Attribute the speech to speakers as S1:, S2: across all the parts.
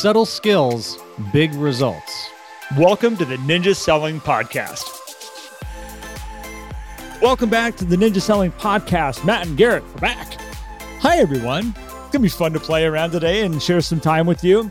S1: Subtle skills, big results.
S2: Welcome to the Ninja Selling Podcast. Welcome back to the Ninja Selling Podcast. Matt and Garrett are back. Hi, everyone. It's going to be fun to play around today and share some time with you.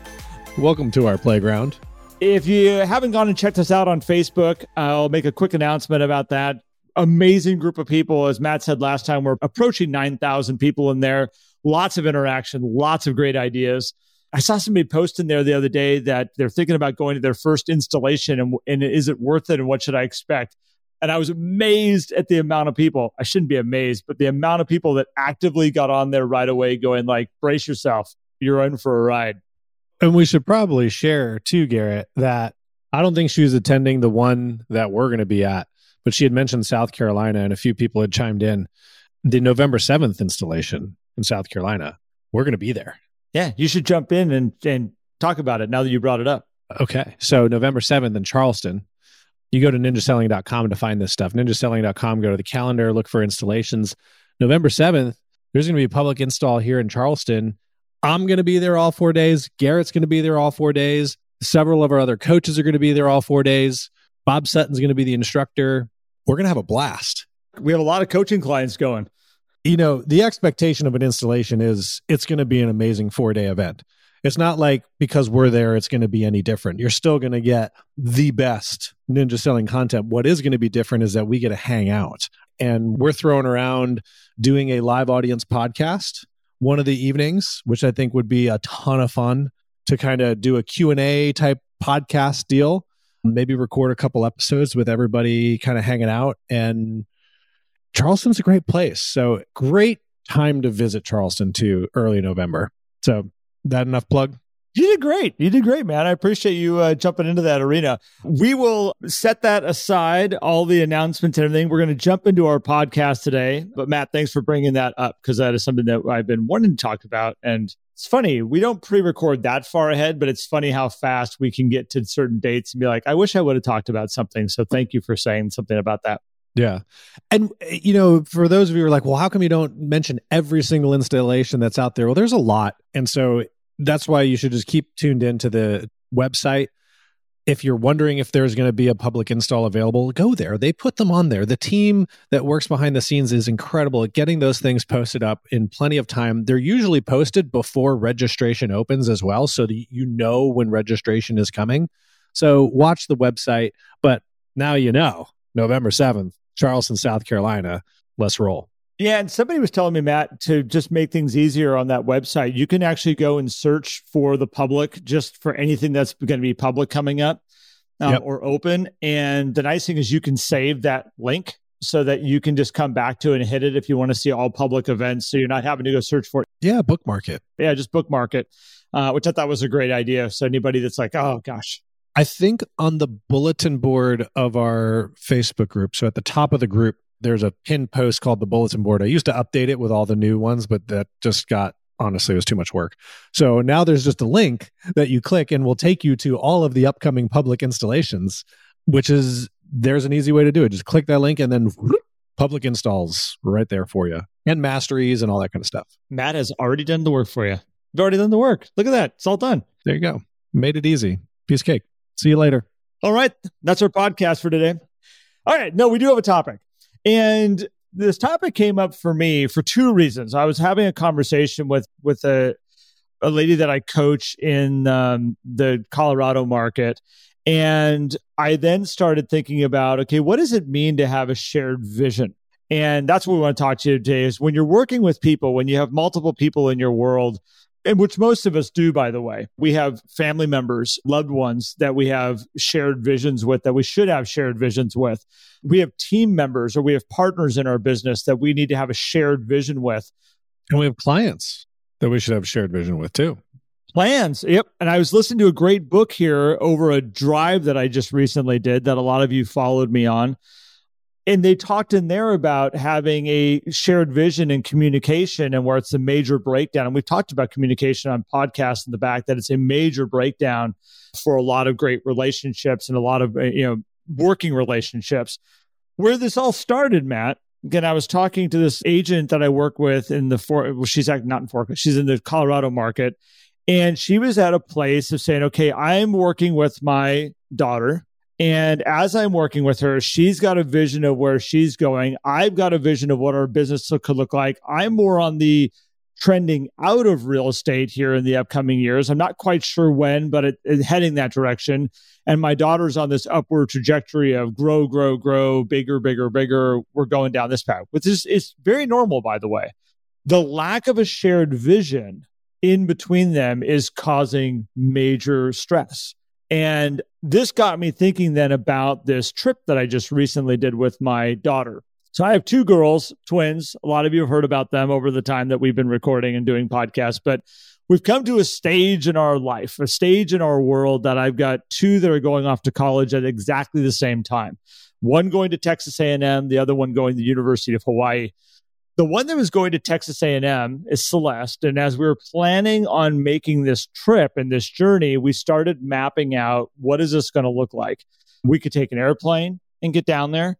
S1: Welcome to our playground.
S2: If you haven't gone and checked us out on Facebook, I'll make a quick announcement about that. Amazing group of people. As Matt said last time, we're approaching 9,000 people in there. Lots of interaction, lots of great ideas. I saw somebody post in there the other day that they're thinking about going to their first installation and, and is it worth it and what should I expect? And I was amazed at the amount of people. I shouldn't be amazed, but the amount of people that actively got on there right away going like, brace yourself. You're in for a ride.
S1: And we should probably share too, Garrett, that I don't think she was attending the one that we're going to be at, but she had mentioned South Carolina and a few people had chimed in. The November 7th installation in South Carolina, we're going to be there.
S2: Yeah, you should jump in and, and talk about it now that you brought it up.
S1: Okay. So November 7th in Charleston, you go to ninjaselling.com to find this stuff. Ninjaselling.com, go to the calendar, look for installations. November 7th, there's going to be a public install here in Charleston. I'm going to be there all four days. Garrett's going to be there all four days. Several of our other coaches are going to be there all four days. Bob Sutton's going to be the instructor. We're going to have a blast.
S2: We have a lot of coaching clients going
S1: you know, the expectation of an installation is it's going to be an amazing four day event. It's not like because we're there, it's going to be any different. You're still going to get the best ninja selling content. What is going to be different is that we get to hang out and we're throwing around doing a live audience podcast one of the evenings, which I think would be a ton of fun to kind of do a Q&A type podcast deal. Maybe record a couple episodes with everybody kind of hanging out and Charleston's a great place. So great time to visit Charleston too, early November. So that enough plug?
S2: You did great. You did great, man. I appreciate you uh, jumping into that arena. We will set that aside, all the announcements and everything. We're going to jump into our podcast today. But Matt, thanks for bringing that up because that is something that I've been wanting to talk about. And it's funny, we don't pre record that far ahead, but it's funny how fast we can get to certain dates and be like, I wish I would have talked about something. So thank you for saying something about that.
S1: Yeah. And, eh, you know, for those of you who are like, well, how come you don't mention every single installation that's out there? Well, there's a lot. And so that's why you should just keep tuned into the website. If you're wondering if there's going to be a public install available, go there. They put them on there. The team that works behind the scenes is incredible at getting those things posted up in plenty of time. They're usually posted before registration opens as well, so that you know when registration is coming. So watch the website. But now you know, November 7th, Charleston, South Carolina. Let's roll.
S2: Yeah, and somebody was telling me, Matt, to just make things easier on that website, you can actually go and search for the public just for anything that's going to be public coming up um, yep. or open. And the nice thing is you can save that link so that you can just come back to it and hit it if you want to see all public events. So you're not having to go search for it.
S1: Yeah, bookmark it.
S2: Yeah, just bookmark it, uh, which I thought was a great idea. So anybody that's like, oh gosh,
S1: I think on the bulletin board of our Facebook group, so at the top of the group, there's a pinned post called the bulletin board. I used to update it with all the new ones, but that just got honestly it was too much work. So now there's just a link that you click and will take you to all of the upcoming public installations, which is there's an easy way to do it. Just click that link and then whoop, public installs right there for you and masteries and all that kind of stuff.
S2: Matt has already done the work for you. You've already done the work. Look at that. It's all done.
S1: There you go. Made it easy. Piece of cake. See you later.
S2: All right. That's our podcast for today. All right. No, we do have a topic. And this topic came up for me for two reasons. I was having a conversation with with a a lady that I coach in um, the Colorado market, and I then started thinking about okay, what does it mean to have a shared vision? And that's what we want to talk to you today. Is when you're working with people, when you have multiple people in your world, and which most of us do, by the way. We have family members, loved ones that we have shared visions with, that we should have shared visions with. We have team members or we have partners in our business that we need to have a shared vision with.
S1: And we have clients that we should have shared vision with too.
S2: Plans. Yep. And I was listening to a great book here over a drive that I just recently did that a lot of you followed me on and they talked in there about having a shared vision and communication and where it's a major breakdown. And we've talked about communication on podcasts in the back that it's a major breakdown for a lot of great relationships and a lot of uh, you know working relationships. Where this all started matt again i was talking to this agent that i work with in the for well, she's not in Fork, she's in the colorado market. And she was at a place of saying, okay, I'm working with my daughter. And as I'm working with her, she's got a vision of where she's going. I've got a vision of what our business could look like. I'm more on the trending out of real estate here in the upcoming years. I'm not quite sure when, but it, it's heading that direction. And my daughter's on this upward trajectory of grow, grow, grow, bigger, bigger, bigger. We're going down this path, which is, is very normal, by the way. The lack of a shared vision in between them is causing major stress. And this got me thinking then about this trip that I just recently did with my daughter. So I have two girls, twins. A lot of you have heard about them over the time that we've been recording and doing podcasts, but we've come to a stage in our life, a stage in our world that I've got two that are going off to college at exactly the same time. One going to Texas A&M, the other one going to the University of Hawaii. The one that was going to Texas A&M is Celeste, and as we were planning on making this trip and this journey, we started mapping out what is this going to look like. We could take an airplane and get down there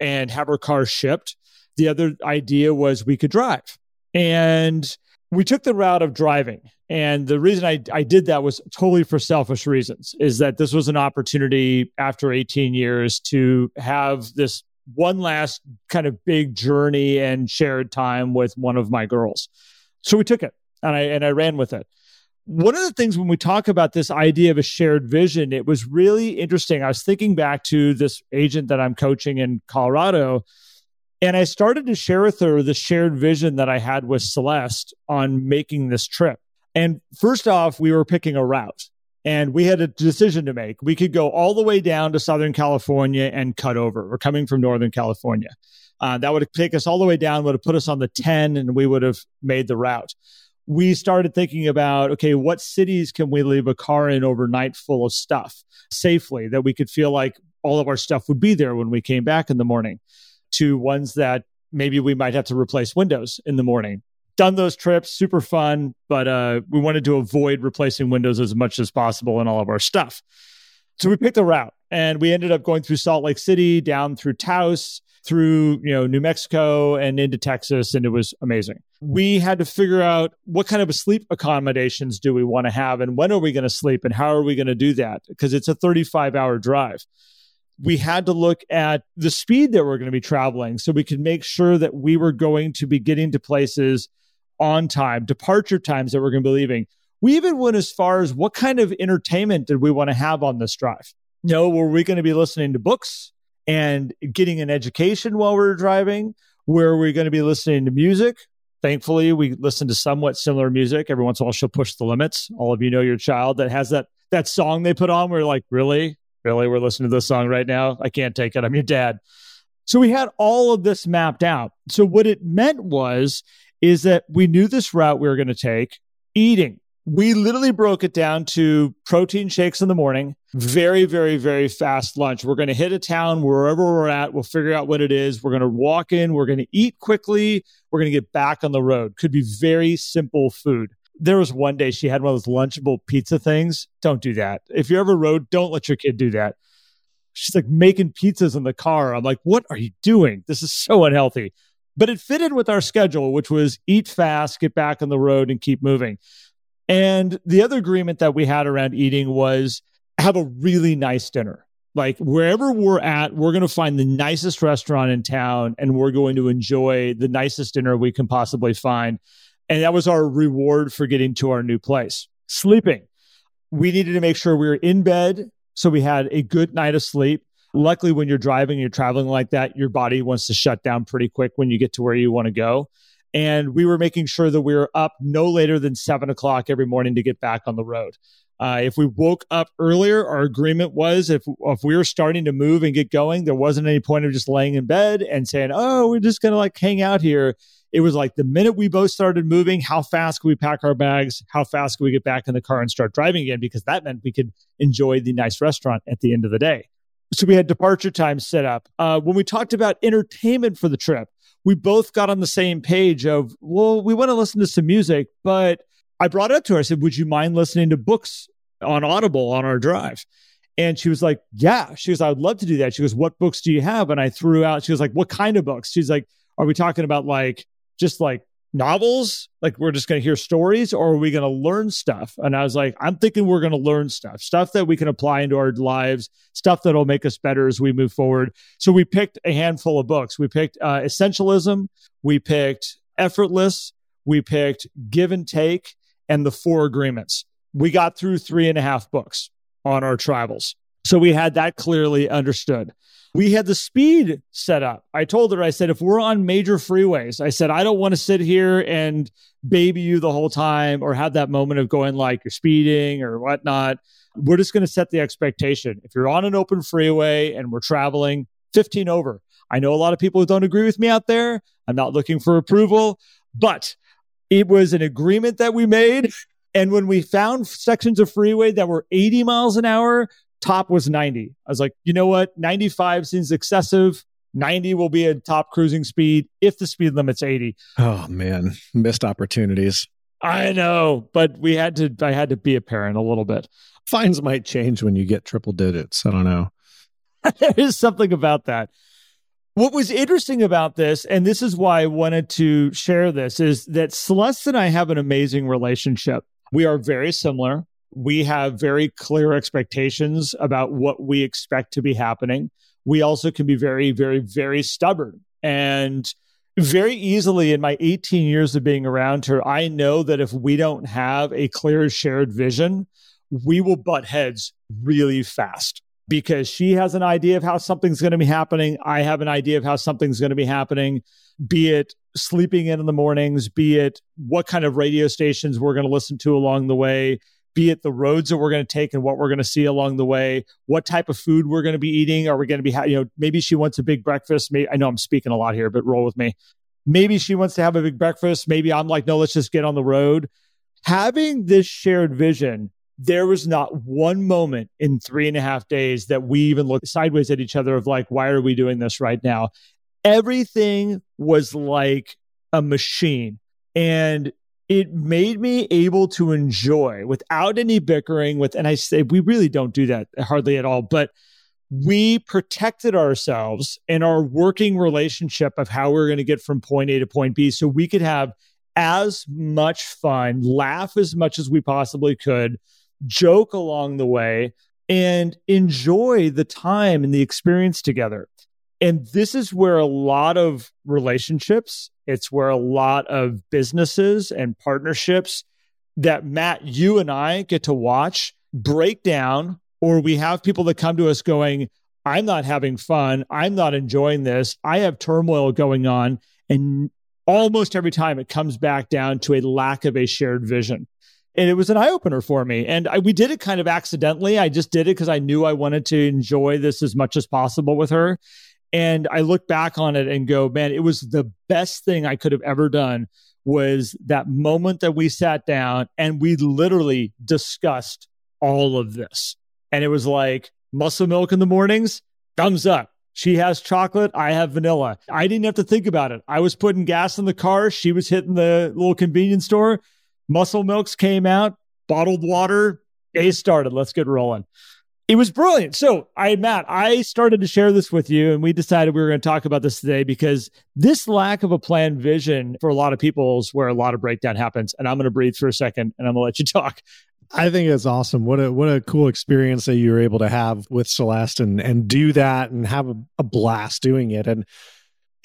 S2: and have our car shipped. The other idea was we could drive. And we took the route of driving. And the reason I, I did that was totally for selfish reasons, is that this was an opportunity after 18 years to have this one last kind of big journey and shared time with one of my girls. So we took it and I and I ran with it one of the things when we talk about this idea of a shared vision, it was really interesting. I was thinking back to this agent that I'm coaching in Colorado, and I started to share with her the shared vision that I had with Celeste on making this trip. And first off, we were picking a route and we had a decision to make. We could go all the way down to Southern California and cut over. We're coming from Northern California. Uh, that would take us all the way down, would have put us on the 10, and we would have made the route we started thinking about okay, what cities can we leave a car in overnight full of stuff safely that we could feel like all of our stuff would be there when we came back in the morning, to ones that maybe we might have to replace windows in the morning. Done those trips, super fun, but uh, we wanted to avoid replacing windows as much as possible in all of our stuff. So we picked a route and we ended up going through Salt Lake City, down through Taos, through you know New Mexico and into Texas, and it was amazing. We had to figure out what kind of sleep accommodations do we want to have, and when are we going to sleep, and how are we going to do that? Because it's a 35 hour drive. We had to look at the speed that we're going to be traveling so we could make sure that we were going to be getting to places on time, departure times that we're going to be leaving. We even went as far as what kind of entertainment did we want to have on this drive? You know, were we going to be listening to books? and getting an education while we are driving, we're going to be listening to music. Thankfully, we listen to somewhat similar music. Every once in a while, she'll push the limits. All of you know your child that has that that song they put on. We're like, really, really, we're listening to this song right now. I can't take it. I'm your dad. So we had all of this mapped out. So what it meant was is that we knew this route we were going to take. Eating, we literally broke it down to protein shakes in the morning, very, very, very fast lunch. We're going to hit a town wherever we're at. We'll figure out what it is. We're going to walk in. We're going to eat quickly. We're going to get back on the road. Could be very simple food. There was one day she had one of those lunchable pizza things. Don't do that. If you're ever road, don't let your kid do that. She's like making pizzas in the car. I'm like, what are you doing? This is so unhealthy. But it fitted with our schedule, which was eat fast, get back on the road, and keep moving. And the other agreement that we had around eating was have a really nice dinner. Like wherever we're at, we're going to find the nicest restaurant in town and we're going to enjoy the nicest dinner we can possibly find. And that was our reward for getting to our new place. Sleeping. We needed to make sure we were in bed so we had a good night of sleep. Luckily, when you're driving you're traveling like that, your body wants to shut down pretty quick when you get to where you want to go and we were making sure that we were up no later than seven o'clock every morning to get back on the road. Uh, if we woke up earlier, our agreement was if if we were starting to move and get going, there wasn't any point of just laying in bed and saying, "Oh, we're just gonna like hang out here." It was like the minute we both started moving, how fast could we pack our bags? How fast could we get back in the car and start driving again? Because that meant we could enjoy the nice restaurant at the end of the day. So we had departure times set up. Uh, when we talked about entertainment for the trip, we both got on the same page of, well, we want to listen to some music, but I brought it up to her. I said, would you mind listening to books on Audible on our drive? And she was like, yeah. She goes, I would love to do that. She goes, what books do you have? And I threw out, she was like, what kind of books? She's like, are we talking about like, just like novels? Like we're just going to hear stories or are we going to learn stuff? And I was like, I'm thinking we're going to learn stuff, stuff that we can apply into our lives, stuff that'll make us better as we move forward. So we picked a handful of books. We picked uh, Essentialism, we picked Effortless, we picked Give and Take, and The Four Agreements. We got through three and a half books on our travels. So we had that clearly understood we had the speed set up. I told her, I said, if we're on major freeways, I said, I don't want to sit here and baby you the whole time or have that moment of going like you're speeding or whatnot. We're just going to set the expectation. If you're on an open freeway and we're traveling 15 over, I know a lot of people who don't agree with me out there. I'm not looking for approval, but it was an agreement that we made. And when we found sections of freeway that were 80 miles an hour, top was 90. I was like, you know what? 95 seems excessive. 90 will be a top cruising speed if the speed limit's 80.
S1: Oh man, missed opportunities.
S2: I know, but we had to I had to be a parent a little bit.
S1: Fines might change when you get triple digits. I don't know.
S2: there is something about that. What was interesting about this, and this is why I wanted to share this, is that Celeste and I have an amazing relationship. We are very similar we have very clear expectations about what we expect to be happening. We also can be very, very, very stubborn. And very easily in my 18 years of being around her, I know that if we don't have a clear shared vision, we will butt heads really fast because she has an idea of how something's going to be happening. I have an idea of how something's going to be happening, be it sleeping in in the mornings, be it what kind of radio stations we're going to listen to along the way, be it the roads that we're going to take and what we're going to see along the way, what type of food we're going to be eating. Are we going to be, you know, maybe she wants a big breakfast. Maybe, I know I'm speaking a lot here, but roll with me. Maybe she wants to have a big breakfast. Maybe I'm like, no, let's just get on the road. Having this shared vision, there was not one moment in three and a half days that we even looked sideways at each other of like, why are we doing this right now? Everything was like a machine. And it made me able to enjoy without any bickering with and i say we really don't do that hardly at all but we protected ourselves in our working relationship of how we're going to get from point a to point b so we could have as much fun laugh as much as we possibly could joke along the way and enjoy the time and the experience together and this is where a lot of relationships, it's where a lot of businesses and partnerships that Matt, you and I get to watch break down, or we have people that come to us going, I'm not having fun. I'm not enjoying this. I have turmoil going on. And almost every time it comes back down to a lack of a shared vision. And it was an eye opener for me. And I, we did it kind of accidentally. I just did it because I knew I wanted to enjoy this as much as possible with her. And I look back on it and go, man, it was the best thing I could have ever done was that moment that we sat down and we literally discussed all of this. And it was like muscle milk in the mornings, thumbs up. She has chocolate. I have vanilla. I didn't have to think about it. I was putting gas in the car. She was hitting the little convenience store. Muscle milks came out, bottled water. Day started. Let's get rolling it was brilliant. So, I, Matt, I started to share this with you, and we decided we were going to talk about this today because this lack of a planned vision for a lot of people is where a lot of breakdown happens. And I'm going to breathe for a second, and I'm going to let you talk.
S1: I think it's awesome. What a what a cool experience that you were able to have with Celeste and and do that and have a, a blast doing it. And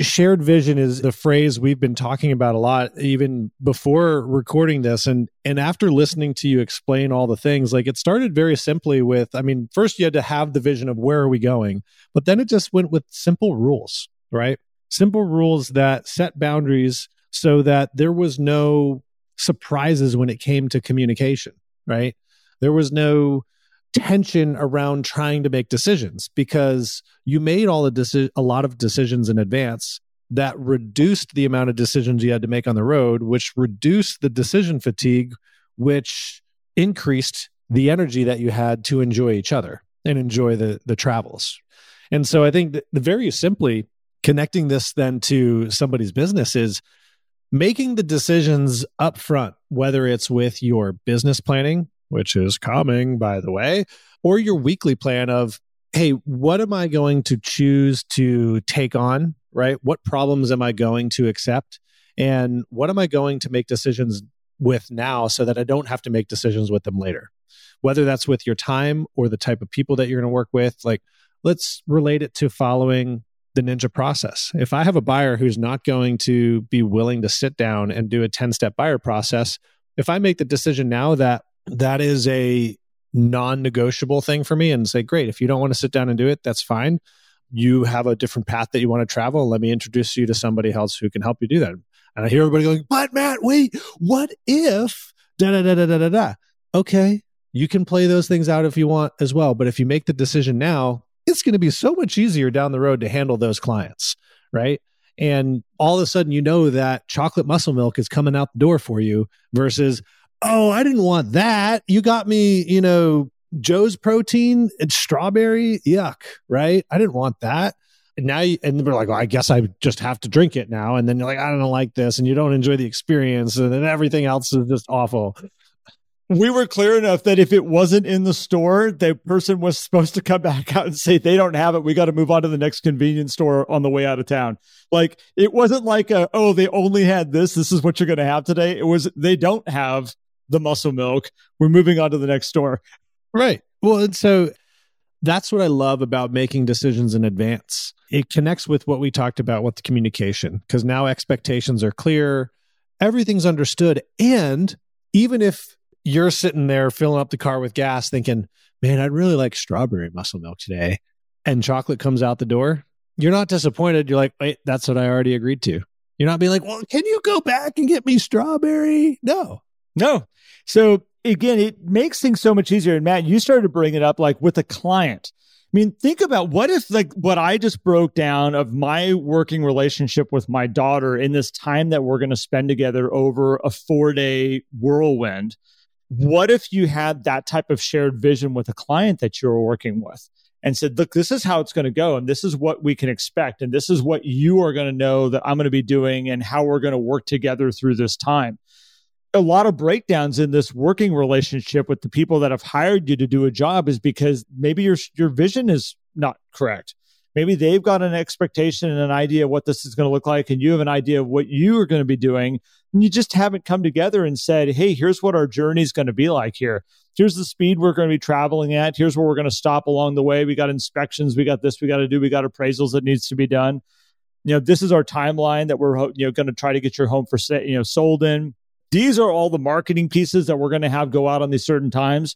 S1: shared vision is the phrase we've been talking about a lot even before recording this. And and after listening to you explain all the things like it started very simply with i mean first you had to have the vision of where are we going but then it just went with simple rules right? Simple rules that set boundaries so that there was no surprises when it came to communication right? There was no tension around trying to make decisions because you made all the deci- a lot of decisions in advance that reduced the amount of decisions you had to make on the road which reduced the decision fatigue which increased the energy that you had to enjoy each other and enjoy the the travels. And so i think that the very simply connecting this then to somebody's business is making the decisions up front whether it's with your business planning which is coming, by the way, or your weekly plan of, hey, what am I going to choose to take on? Right? What problems am I going to accept? And what am I going to make decisions with now so that I don't have to make decisions with them later? Whether that's with your time or the type of people that you're going to work with, like let's relate it to following the ninja process. If I have a buyer who's not going to be willing to sit down and do a 10 step buyer process, if I make the decision now that that is a non negotiable thing for me and say, great, if you don't want to sit down and do it, that's fine. You have a different path that you want to travel. Let me introduce you to somebody else who can help you do that. And I hear everybody going, but Matt, wait, what if da da da da da da da? Okay, you can play those things out if you want as well. But if you make the decision now, it's going to be so much easier down the road to handle those clients, right? And all of a sudden, you know that chocolate muscle milk is coming out the door for you versus, oh, I didn't want that. You got me, you know, Joe's protein and strawberry. Yuck, right? I didn't want that. And now, you, and they're like, well, I guess I just have to drink it now. And then you're like, I don't like this. And you don't enjoy the experience. And then everything else is just awful
S2: we were clear enough that if it wasn't in the store, the person was supposed to come back out and say they don't have it. We got to move on to the next convenience store on the way out of town. Like it wasn't like a oh they only had this. This is what you're going to have today. It was they don't have the muscle milk. We're moving on to the next store.
S1: Right. Well, and so that's what I love about making decisions in advance. It connects with what we talked about with the communication because now expectations are clear, everything's understood, and even if you're sitting there filling up the car with gas thinking, man, I'd really like strawberry muscle milk today. And chocolate comes out the door. You're not disappointed. You're like, wait, that's what I already agreed to. You're not being like, well, can you go back and get me strawberry? No.
S2: No. So again, it makes things so much easier. And Matt, you started to bring it up like with a client. I mean, think about what if like what I just broke down of my working relationship with my daughter in this time that we're going to spend together over a four day whirlwind what if you had that type of shared vision with a client that you're working with and said, look, this is how it's going to go. And this is what we can expect. And this is what you are going to know that I'm going to be doing and how we're going to work together through this time. A lot of breakdowns in this working relationship with the people that have hired you to do a job is because maybe your, your vision is not correct. Maybe they've got an expectation and an idea of what this is going to look like, and you have an idea of what you are going to be doing and you just haven't come together and said, hey, here's what our journey is going to be like here. Here's the speed we're going to be traveling at. Here's where we're going to stop along the way. We got inspections. We got this we got to do. We got appraisals that needs to be done. You know, this is our timeline that we're you know going to try to get your home for you know sold in. These are all the marketing pieces that we're going to have go out on these certain times.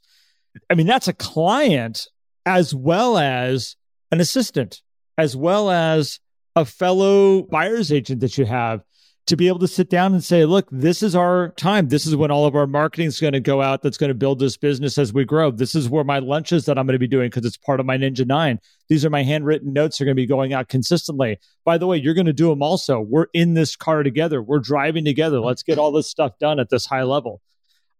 S2: I mean, that's a client as well as an assistant, as well as a fellow buyer's agent that you have to be able to sit down and say, look, this is our time. This is when all of our marketing is going to go out that's going to build this business as we grow. This is where my lunches that I'm going to be doing because it's part of my Ninja 9. These are my handwritten notes are going to be going out consistently. By the way, you're going to do them also. We're in this car together. We're driving together. Let's get all this stuff done at this high level.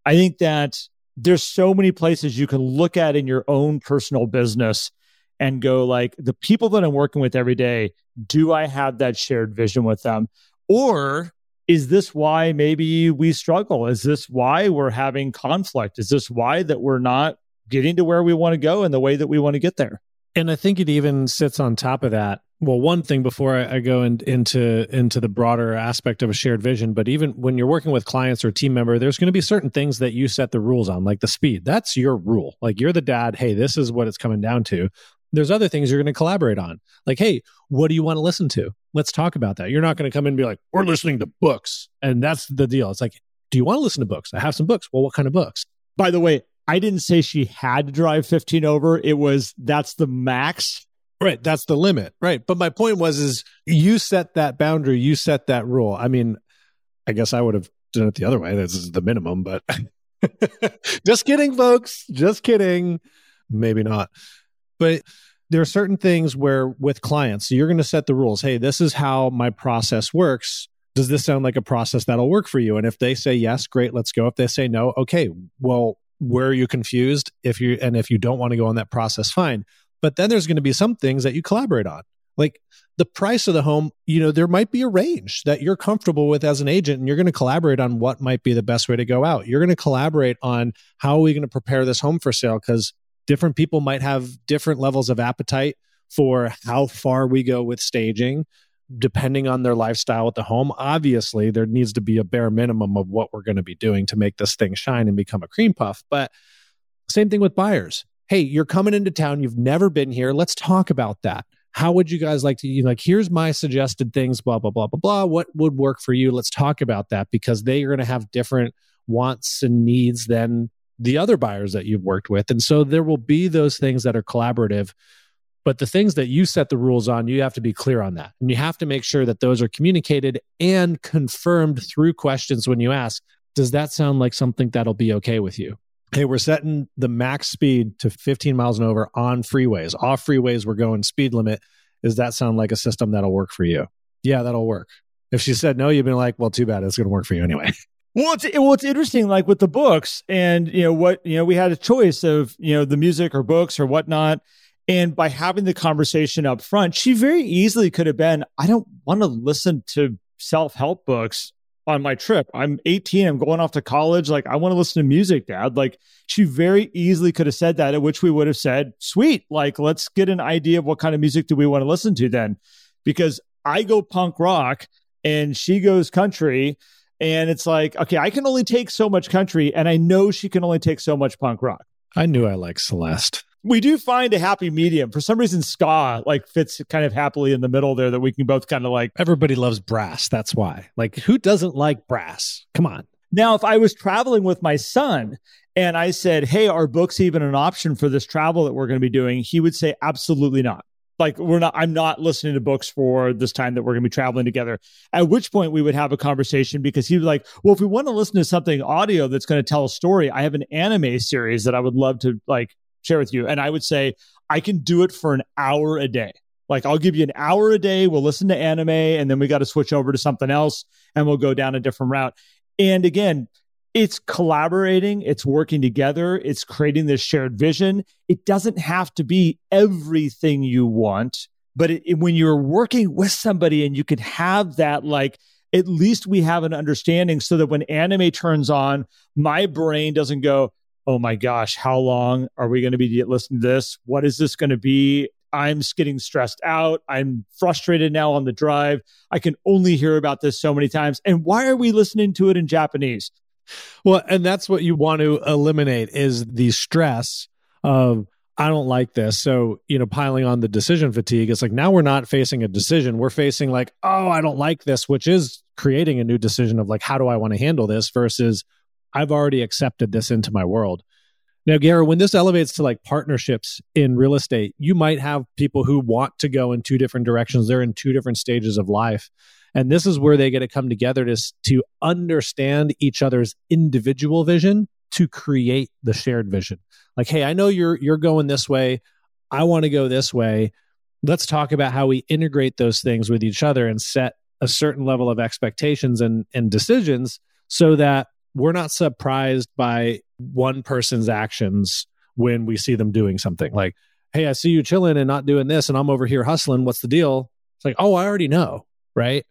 S2: I think that there's so many places you can look at in your own personal business and go like the people that I'm working with every day, do I have that shared vision with them? Or is this why maybe we struggle? Is this why we're having conflict? Is this why that we're not getting to where we want to go in the way that we want to get there?
S1: And I think it even sits on top of that. Well, one thing before I, I go in, into into the broader aspect of a shared vision, but even when you're working with clients or team member, there's going to be certain things that you set the rules on, like the speed. That's your rule. Like you're the dad. Hey, this is what it's coming down to there's other things you're going to collaborate on. Like, hey, what do you want to listen to? Let's talk about that. You're not going to come in and be like, we're listening to books. And that's the deal. It's like, do you want to listen to books? I have some books. Well, what kind of books?
S2: By the way, I didn't say she had to drive 15 over. It was that's the max.
S1: Right. That's the limit. Right. But my point was, is you set that boundary, you set that rule. I mean, I guess I would have done it the other way. This is the minimum, but just kidding, folks. Just kidding. Maybe not. But there are certain things where with clients, you're going to set the rules. Hey, this is how my process works. Does this sound like a process that'll work for you? And if they say yes, great, let's go. If they say no, okay, well, where are you confused? If you and if you don't want to go on that process, fine. But then there's going to be some things that you collaborate on. Like the price of the home, you know, there might be a range that you're comfortable with as an agent, and you're going to collaborate on what might be the best way to go out. You're going to collaborate on how are we going to prepare this home for sale because different people might have different levels of appetite for how far we go with staging depending on their lifestyle at the home. Obviously, there needs to be a bare minimum of what we're going to be doing to make this thing shine and become a cream puff. But same thing with buyers. Hey, you're coming into town, you've never been here. Let's talk about that. How would you guys like to you know, like here's my suggested things blah blah blah blah blah. What would work for you? Let's talk about that because they are going to have different wants and needs than the other buyers that you've worked with. And so there will be those things that are collaborative but the things that you set the rules on, you have to be clear on that. And you have to make sure that those are communicated and confirmed through questions when you ask, does that sound like something that'll be okay with you? Hey, we're setting the max speed to 15 miles an hour on freeways. Off freeways, we're going speed limit. Does that sound like a system that'll work for you? Yeah, that'll work. If she said no, you've been like, well, too bad. It's going to work for you anyway.
S2: Well, it's well, it's interesting. Like with the books, and you know what, you know, we had a choice of you know the music or books or whatnot, and by having the conversation up front, she very easily could have been, I don't want to listen to self help books on my trip. I'm 18, I'm going off to college. Like, I want to listen to music, dad. Like, she very easily could have said that, at which we would have said, sweet, like, let's get an idea of what kind of music do we want to listen to then? Because I go punk rock and she goes country. And it's like, okay, I can only take so much country, and I know she can only take so much punk rock.
S1: I knew I liked Celeste
S2: we do find a happy medium. For some reason, ska like fits kind of happily in the middle there that we can both kind of like.
S1: Everybody loves brass. That's why. Like, who doesn't like brass? Come on.
S2: Now, if I was traveling with my son and I said, Hey, are books even an option for this travel that we're going to be doing? He would say, Absolutely not. Like, we're not, I'm not listening to books for this time that we're going to be traveling together. At which point we would have a conversation because he was like, Well, if we want to listen to something audio that's going to tell a story, I have an anime series that I would love to like share with you. And I would say, I can do it for an hour a day. Like I'll give you an hour a day. We'll listen to anime and then we got to switch over to something else and we'll go down a different route. And again, it's collaborating, it's working together, it's creating this shared vision. It doesn't have to be everything you want, but it, it, when you're working with somebody and you can have that, like, at least we have an understanding so that when anime turns on, my brain doesn't go, oh my gosh, how long are we going to be listening to this? What is this going to be? I'm getting stressed out. I'm frustrated now on the drive. I can only hear about this so many times. And why are we listening to it in Japanese?
S1: Well, and that's what you want to eliminate is the stress of I don't like this. So, you know, piling on the decision fatigue, it's like now we're not facing a decision. We're facing like, oh, I don't like this, which is creating a new decision of like, how do I want to handle this versus I've already accepted this into my world. Now, Gary, when this elevates to like partnerships in real estate, you might have people who want to go in two different directions. They're in two different stages of life. And this is where they get to come together to, to understand each other's individual vision to create the shared vision. Like, hey, I know you're you're going this way. I want to go this way. Let's talk about how we integrate those things with each other and set a certain level of expectations and, and decisions so that we're not surprised by one person's actions when we see them doing something like hey i see you chilling and not doing this and i'm over here hustling what's the deal it's like oh i already know right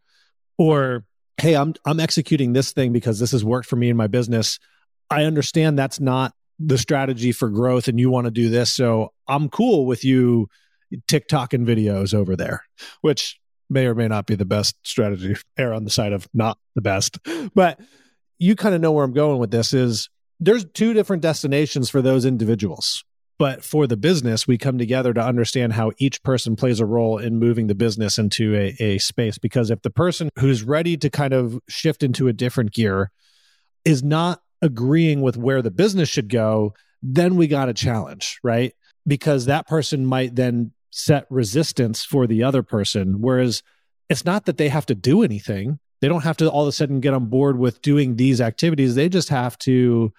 S1: or hey i'm i'm executing this thing because this has worked for me in my business. I understand that's not the strategy for growth and you want to do this. So i'm cool with you tiktok and videos over there which may or may not be the best strategy err on the side of not the best. But you kind of know where I'm going with this is there's two different destinations for those individuals. But for the business, we come together to understand how each person plays a role in moving the business into a, a space. Because if the person who's ready to kind of shift into a different gear is not agreeing with where the business should go, then we got a challenge, right? Because that person might then set resistance for the other person. Whereas it's not that they have to do anything, they don't have to all of a sudden get on board with doing these activities. They just have to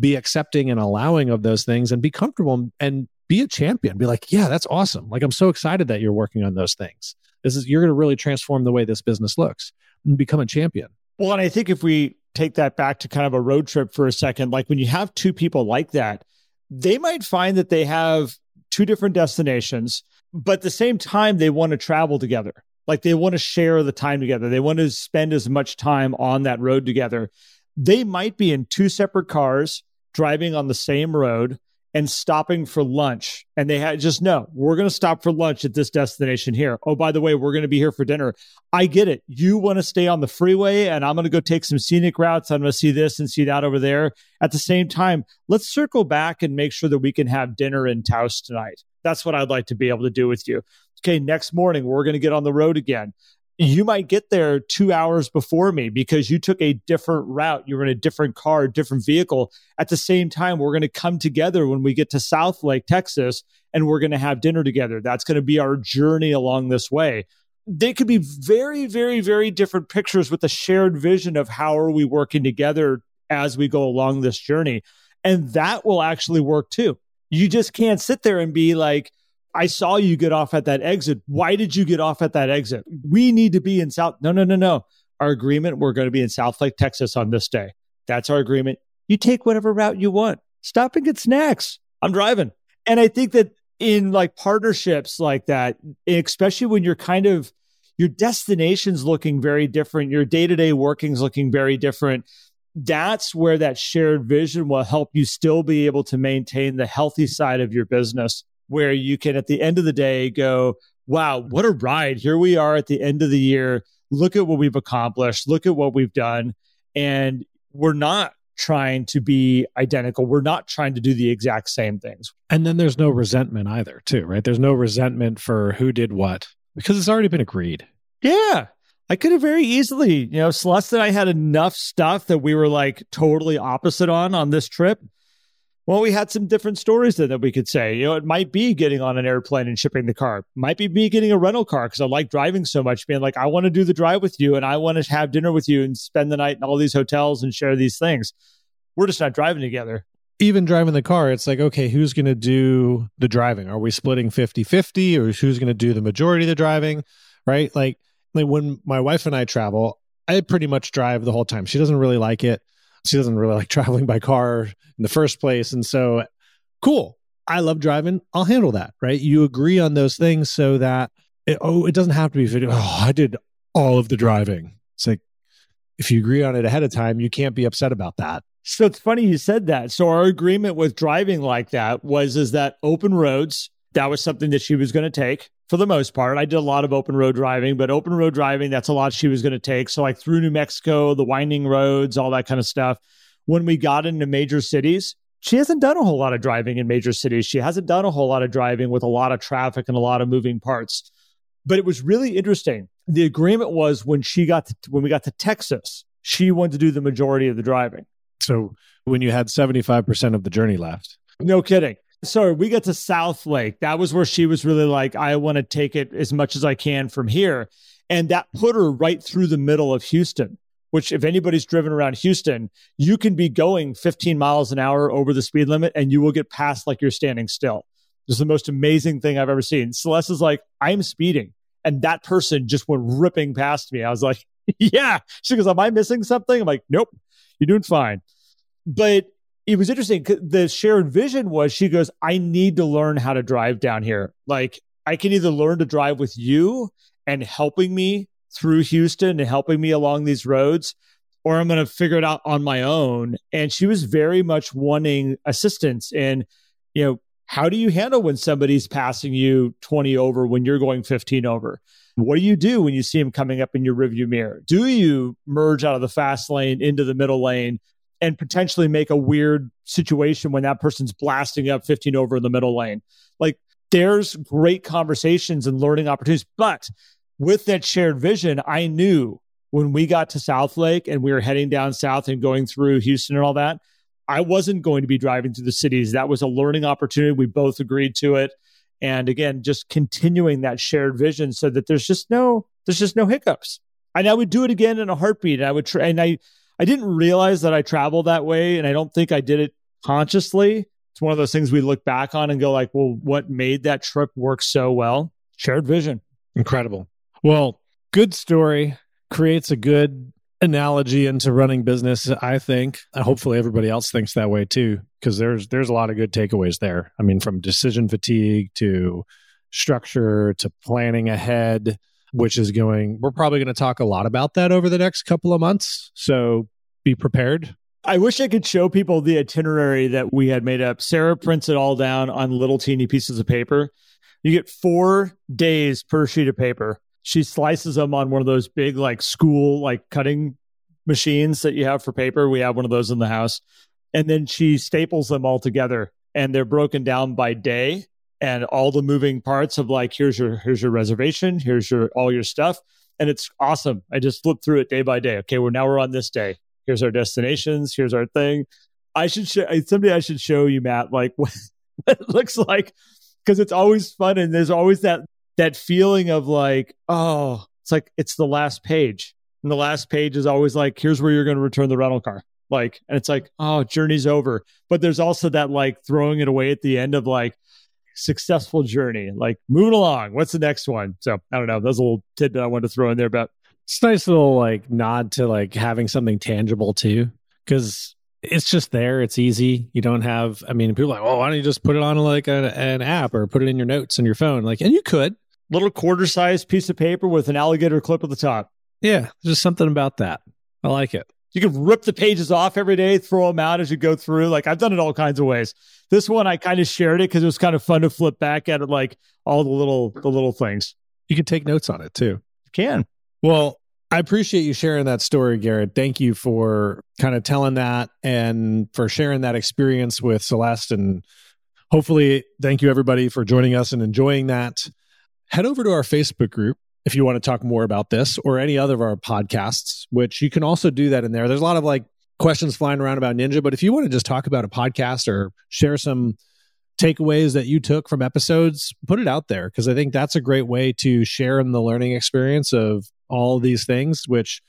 S1: be accepting and allowing of those things and be comfortable and be a champion. Be like, yeah, that's awesome. Like, I'm so excited that you're working on those things. This is, you're going to really transform the way this business looks and become a champion.
S2: Well, and I think if we take that back to kind of a road trip for a second, like when you have two people like that, they might find that they have two different destinations, but at the same time, they want to travel together. Like they want to share the time together. They want to spend as much time on that road together. They might be in two separate cars driving on the same road and stopping for lunch. And they had just no, we're going to stop for lunch at this destination here. Oh, by the way, we're going to be here for dinner. I get it. You want to stay on the freeway and I'm going to go take some scenic routes. I'm going to see this and see that over there. At the same time, let's circle back and make sure that we can have dinner in Taos tonight. That's what I'd like to be able to do with you. Okay, next morning, we're going to get on the road again you might get there two hours before me because you took a different route. You were in a different car, different vehicle. At the same time, we're going to come together when we get to Southlake, Texas, and we're going to have dinner together. That's going to be our journey along this way. They could be very, very, very different pictures with a shared vision of how are we working together as we go along this journey. And that will actually work too. You just can't sit there and be like, I saw you get off at that exit. Why did you get off at that exit? We need to be in South. No, no, no, no. Our agreement, we're going to be in Southlake, Texas on this day. That's our agreement. You take whatever route you want. Stop and get snacks. I'm driving. And I think that in like partnerships like that, especially when you're kind of your destination's looking very different, your day-to-day working's looking very different. That's where that shared vision will help you still be able to maintain the healthy side of your business where you can at the end of the day go, wow, what a ride. Here we are at the end of the year. Look at what we've accomplished. Look at what we've done. And we're not trying to be identical. We're not trying to do the exact same things.
S1: And then there's no resentment either, too, right? There's no resentment for who did what because it's already been agreed.
S2: Yeah. I could have very easily, you know, Celeste and I had enough stuff that we were like totally opposite on on this trip well, we had some different stories then that we could say. You know, it might be getting on an airplane and shipping the car. Might be me getting a rental car because I like driving so much, being like, I want to do the drive with you and I want to have dinner with you and spend the night in all these hotels and share these things. We're just not driving together.
S1: Even driving the car, it's like, okay, who's going to do the driving? Are we splitting 50 50 or who's going to do the majority of the driving? Right. Like, like when my wife and I travel, I pretty much drive the whole time. She doesn't really like it she doesn't really like traveling by car in the first place. And so, cool. I love driving. I'll handle that, right? You agree on those things so that it, oh, it doesn't have to be. Oh, I did all of the driving. It's like if you agree on it ahead of time, you can't be upset about that.
S2: So it's funny you said that. So our agreement with driving like that was is that open roads, that was something that she was going to take for the most part. I did a lot of open road driving, but open road driving, that's a lot she was going to take. So, like through New Mexico, the winding roads, all that kind of stuff. When we got into major cities, she hasn't done a whole lot of driving in major cities. She hasn't done a whole lot of driving with a lot of traffic and a lot of moving parts. But it was really interesting. The agreement was when she got to, when we got to Texas, she wanted to do the majority of the driving.
S1: So when you had 75% of the journey left.
S2: No kidding. Sorry, we got to Southlake. That was where she was really like, I want to take it as much as I can from here. And that put her right through the middle of Houston, which, if anybody's driven around Houston, you can be going 15 miles an hour over the speed limit and you will get past like you're standing still. This is the most amazing thing I've ever seen. Celeste is like, I'm speeding. And that person just went ripping past me. I was like, yeah. She goes, Am I missing something? I'm like, Nope, you're doing fine. But it was interesting. The shared vision was she goes, I need to learn how to drive down here. Like, I can either learn to drive with you and helping me through Houston and helping me along these roads, or I'm going to figure it out on my own. And she was very much wanting assistance in, you know, how do you handle when somebody's passing you 20 over when you're going 15 over? What do you do when you see him coming up in your rearview mirror? Do you merge out of the fast lane into the middle lane and potentially make a weird situation when that person's blasting up 15 over in the middle lane. Like there's great conversations and learning opportunities. But with that shared vision, I knew when we got to Southlake and we were heading down south and going through Houston and all that, I wasn't going to be driving through the cities. That was a learning opportunity. We both agreed to it. And again, just continuing that shared vision so that there's just no, there's just no hiccups. And I would do it again in a heartbeat. And I would try, and I, I didn't realize that I traveled that way, and I don't think I did it consciously. It's one of those things we look back on and go like, well, what made that trip work so well? Shared vision.
S1: Incredible. Well, good story creates a good analogy into running business i think and hopefully everybody else thinks that way too because there's there's a lot of good takeaways there i mean from decision fatigue to structure to planning ahead which is going, we're probably going to talk a lot about that over the next couple of months. So be prepared.
S2: I wish I could show people the itinerary that we had made up. Sarah prints it all down on little teeny pieces of paper. You get four days per sheet of paper. She slices them on one of those big, like school, like cutting machines that you have for paper. We have one of those in the house. And then she staples them all together and they're broken down by day and all the moving parts of like, here's your, here's your reservation. Here's your, all your stuff. And it's awesome. I just flip through it day by day. Okay. Well, now we're on this day here's our destinations, here's our thing. I should show someday I should show you, Matt, like what it looks like because it's always fun and there's always that that feeling of like, oh, it's like it's the last page. And the last page is always like, here's where you're going to return the rental car. Like, and it's like, oh, journey's over. But there's also that like throwing it away at the end of like successful journey, like moving along. What's the next one? So I don't know. That's a little tidbit I wanted to throw in there about
S1: it's nice little like nod to like having something tangible too, because it's just there. It's easy. You don't have. I mean, people are like, oh, why don't you just put it on like a, an app or put it in your notes on your phone? Like, and you could
S2: little quarter sized piece of paper with an alligator clip at the top.
S1: Yeah, just something about that. I like it.
S2: You can rip the pages off every day, throw them out as you go through. Like I've done it all kinds of ways. This one I kind of shared it because it was kind of fun to flip back at it, like all the little the little things.
S1: You can take notes on it too.
S2: You can.
S1: Well, I appreciate you sharing that story, Garrett. Thank you for kind of telling that and for sharing that experience with Celeste. And hopefully, thank you everybody for joining us and enjoying that. Head over to our Facebook group if you want to talk more about this or any other of our podcasts, which you can also do that in there. There's a lot of like questions flying around about Ninja, but if you want to just talk about a podcast or share some takeaways that you took from episodes, put it out there because I think that's a great way to share in the learning experience of all these things, which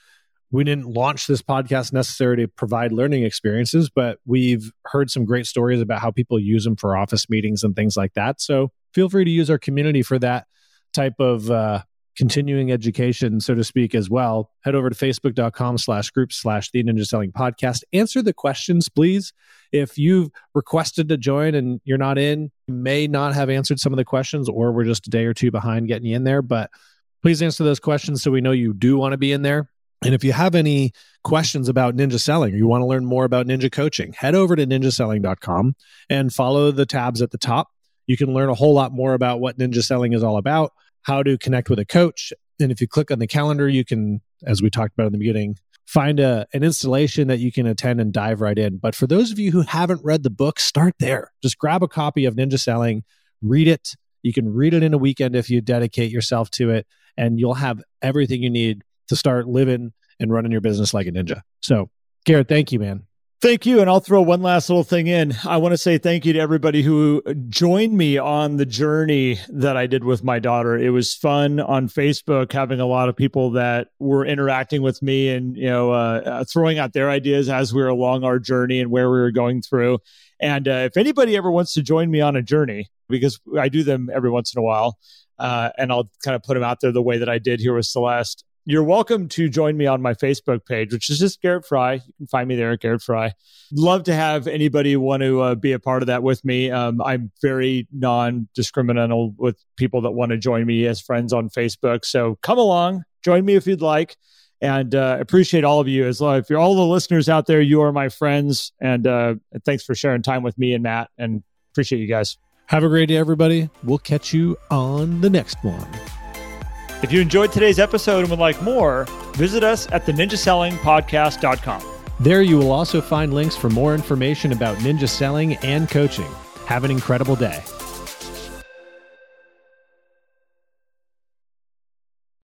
S1: we didn't launch this podcast necessarily to provide learning experiences, but we've heard some great stories about how people use them for office meetings and things like that. So feel free to use our community for that type of uh, continuing education, so to speak, as well. Head over to facebook.com slash group slash the ninja selling podcast. Answer the questions, please. If you've requested to join and you're not in, you may not have answered some of the questions, or we're just a day or two behind getting you in there. But please answer those questions so we know you do want to be in there. And if you have any questions about ninja selling or you want to learn more about ninja coaching, head over to ninjaselling.com and follow the tabs at the top. You can learn a whole lot more about what ninja selling is all about, how to connect with a coach. And if you click on the calendar, you can, as we talked about in the beginning, find a, an installation that you can attend and dive right in. But for those of you who haven't read the book, start there. Just grab a copy of Ninja Selling, read it. You can read it in a weekend if you dedicate yourself to it and you'll have everything you need to start living and running your business like a ninja. So, Garrett, thank you, man.
S2: Thank you. And I'll throw one last little thing in. I want to say thank you to everybody who joined me on the journey that I did with my daughter. It was fun on Facebook having a lot of people that were interacting with me and, you know, uh, uh throwing out their ideas as we were along our journey and where we were going through. And uh, if anybody ever wants to join me on a journey, because I do them every once in a while, uh, and I'll kind of put them out there the way that I did here with Celeste. You're welcome to join me on my Facebook page, which is just Garrett Frey. You can find me there at Garrett Frey. Love to have anybody want to uh, be a part of that with me. Um, I'm very non discriminational with people that want to join me as friends on Facebook. So come along, join me if you'd like and uh, appreciate all of you as well. If you're all the listeners out there, you are my friends, and uh, thanks for sharing time with me and Matt, and appreciate you guys.
S1: Have a great day, everybody. We'll catch you on the next one.
S2: If you enjoyed today's episode and would like more, visit us at the ninjasellingpodcast.com.
S1: There you will also find links for more information about ninja selling and coaching. Have an incredible day.